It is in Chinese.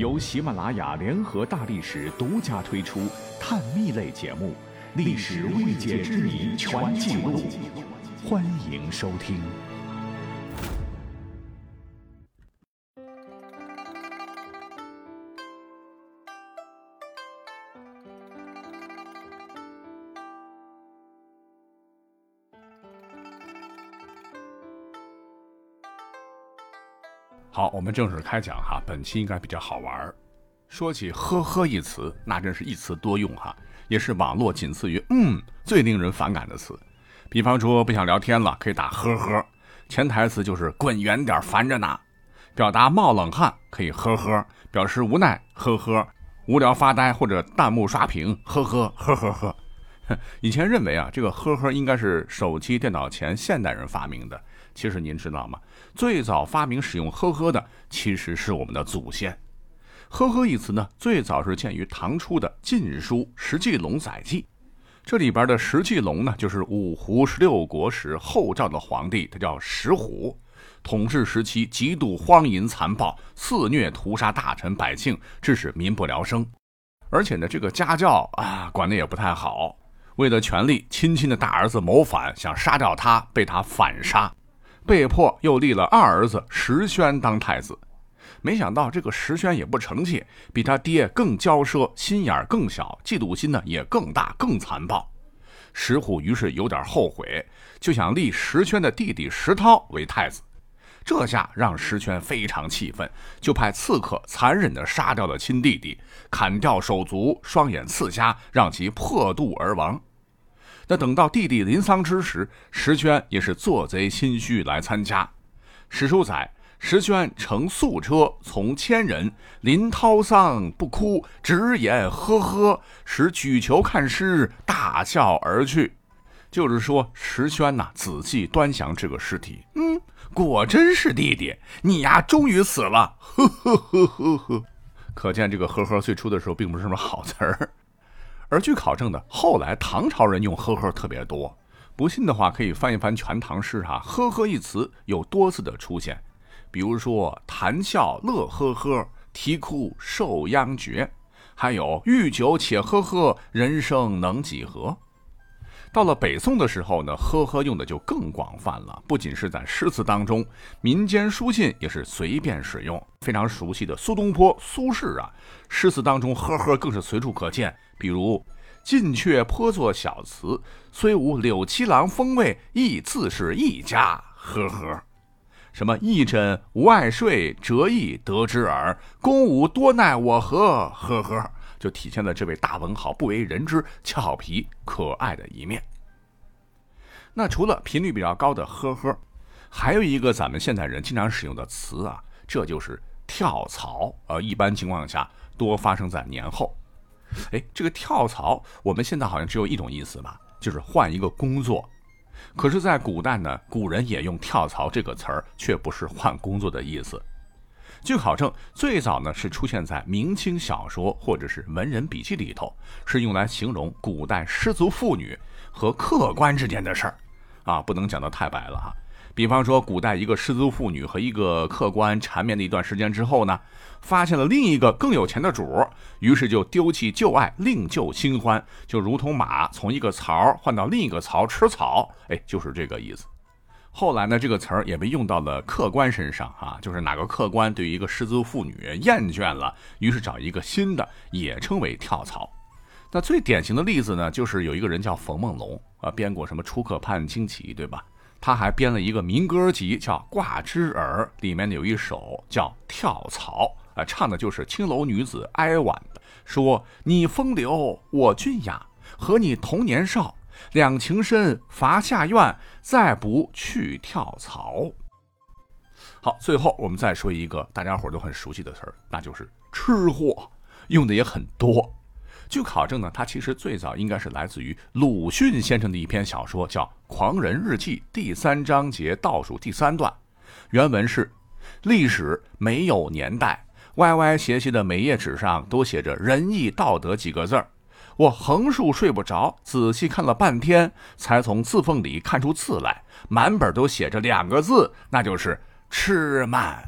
由喜马拉雅联合大历史独家推出探秘类节目《历史未解之谜全记录》，欢迎收听。好，我们正式开讲哈。本期应该比较好玩儿。说起“呵呵”一词，那真是一词多用哈，也是网络仅次于“嗯”最令人反感的词。比方说不想聊天了，可以打“呵呵”，潜台词就是“滚远点，烦着呢”。表达冒冷汗可以“呵呵”，表示无奈“呵呵”，无聊发呆或者弹幕刷屏“呵呵呵呵呵”。以前认为啊，这个“呵呵”应该是手机、电脑前现代人发明的。其实您知道吗？最早发明使用“呵呵”的，其实是我们的祖先。“呵呵”一词呢，最早是见于唐初的《晋书·石纪龙载记》，这里边的石纪龙呢，就是五胡十六国时后赵的皇帝，他叫石虎，统治时期极度荒淫残暴，肆虐屠杀大臣百姓，致使民不聊生。而且呢，这个家教啊，管的也不太好。为了权力，亲亲的大儿子谋反，想杀掉他，被他反杀。被迫又立了二儿子石宣当太子，没想到这个石宣也不成器，比他爹更骄奢，心眼更小，嫉妒心呢也更大，更残暴。石虎于是有点后悔，就想立石宣的弟弟石涛为太子。这下让石宣非常气愤，就派刺客残忍地杀掉了亲弟弟，砍掉手足，双眼刺瞎，让其破肚而亡。那等到弟弟临丧之时，石宣也是做贼心虚来参加。史书载，石宣乘素车从千人，临涛丧不哭，直言呵呵，使举球看尸，大笑而去。就是说，石宣呐，仔细端详这个尸体，嗯，果真是弟弟，你呀，终于死了，呵呵呵呵呵。可见这个呵呵最初的时候并不是什么好词儿。而据考证的，后来唐朝人用“呵呵”特别多。不信的话，可以翻一翻《全唐诗》哈，“呵呵”一词有多次的出现。比如说“谈笑乐呵呵”，“啼哭受殃绝”，还有“欲酒且呵呵，人生能几何”。到了北宋的时候呢，“呵呵”用的就更广泛了，不仅是在诗词当中，民间书信也是随便使用。非常熟悉的苏东坡、苏轼啊，诗词当中“呵呵”更是随处可见。比如“近却颇作小词，虽无柳七郎风味，亦自是一家”。呵呵，什么“一枕无爱睡，折翼得之耳。公无多奈我何？”呵呵，就体现了这位大文豪不为人知、俏皮可爱的一面。那除了频率比较高的“呵呵”，还有一个咱们现代人经常使用的词啊，这就是“跳槽”。呃，一般情况下多发生在年后。哎，这个跳槽，我们现在好像只有一种意思吧，就是换一个工作。可是，在古代呢，古人也用跳槽这个词儿，却不是换工作的意思。据考证，最早呢是出现在明清小说或者是文人笔记里头，是用来形容古代失足妇女和客官之间的事儿。啊，不能讲得太白了哈。比方说，古代一个失足妇女和一个客官缠绵了一段时间之后呢，发现了另一个更有钱的主，于是就丢弃旧爱，另就新欢，就如同马从一个槽换到另一个槽吃草，哎，就是这个意思。后来呢，这个词儿也被用到了客官身上啊，就是哪个客官对于一个失足妇女厌倦了，于是找一个新的，也称为跳槽。那最典型的例子呢，就是有一个人叫冯梦龙啊，编过什么《出客盼惊奇》，对吧？他还编了一个民歌集，叫《挂枝儿》，里面有一首叫《跳槽》，啊，唱的就是青楼女子哀婉的，说你风流，我俊雅，和你同年少，两情深，伐下院，再不去跳槽。好，最后我们再说一个大家伙都很熟悉的词儿，那就是吃货，用的也很多。据考证呢，它其实最早应该是来自于鲁迅先生的一篇小说，叫《狂人日记》第三章节倒数第三段。原文是：历史没有年代，歪歪斜斜的每页纸上都写着“仁义道德”几个字儿。我横竖睡不着，仔细看了半天，才从字缝里看出字来，满本都写着两个字，那就是“吃慢”。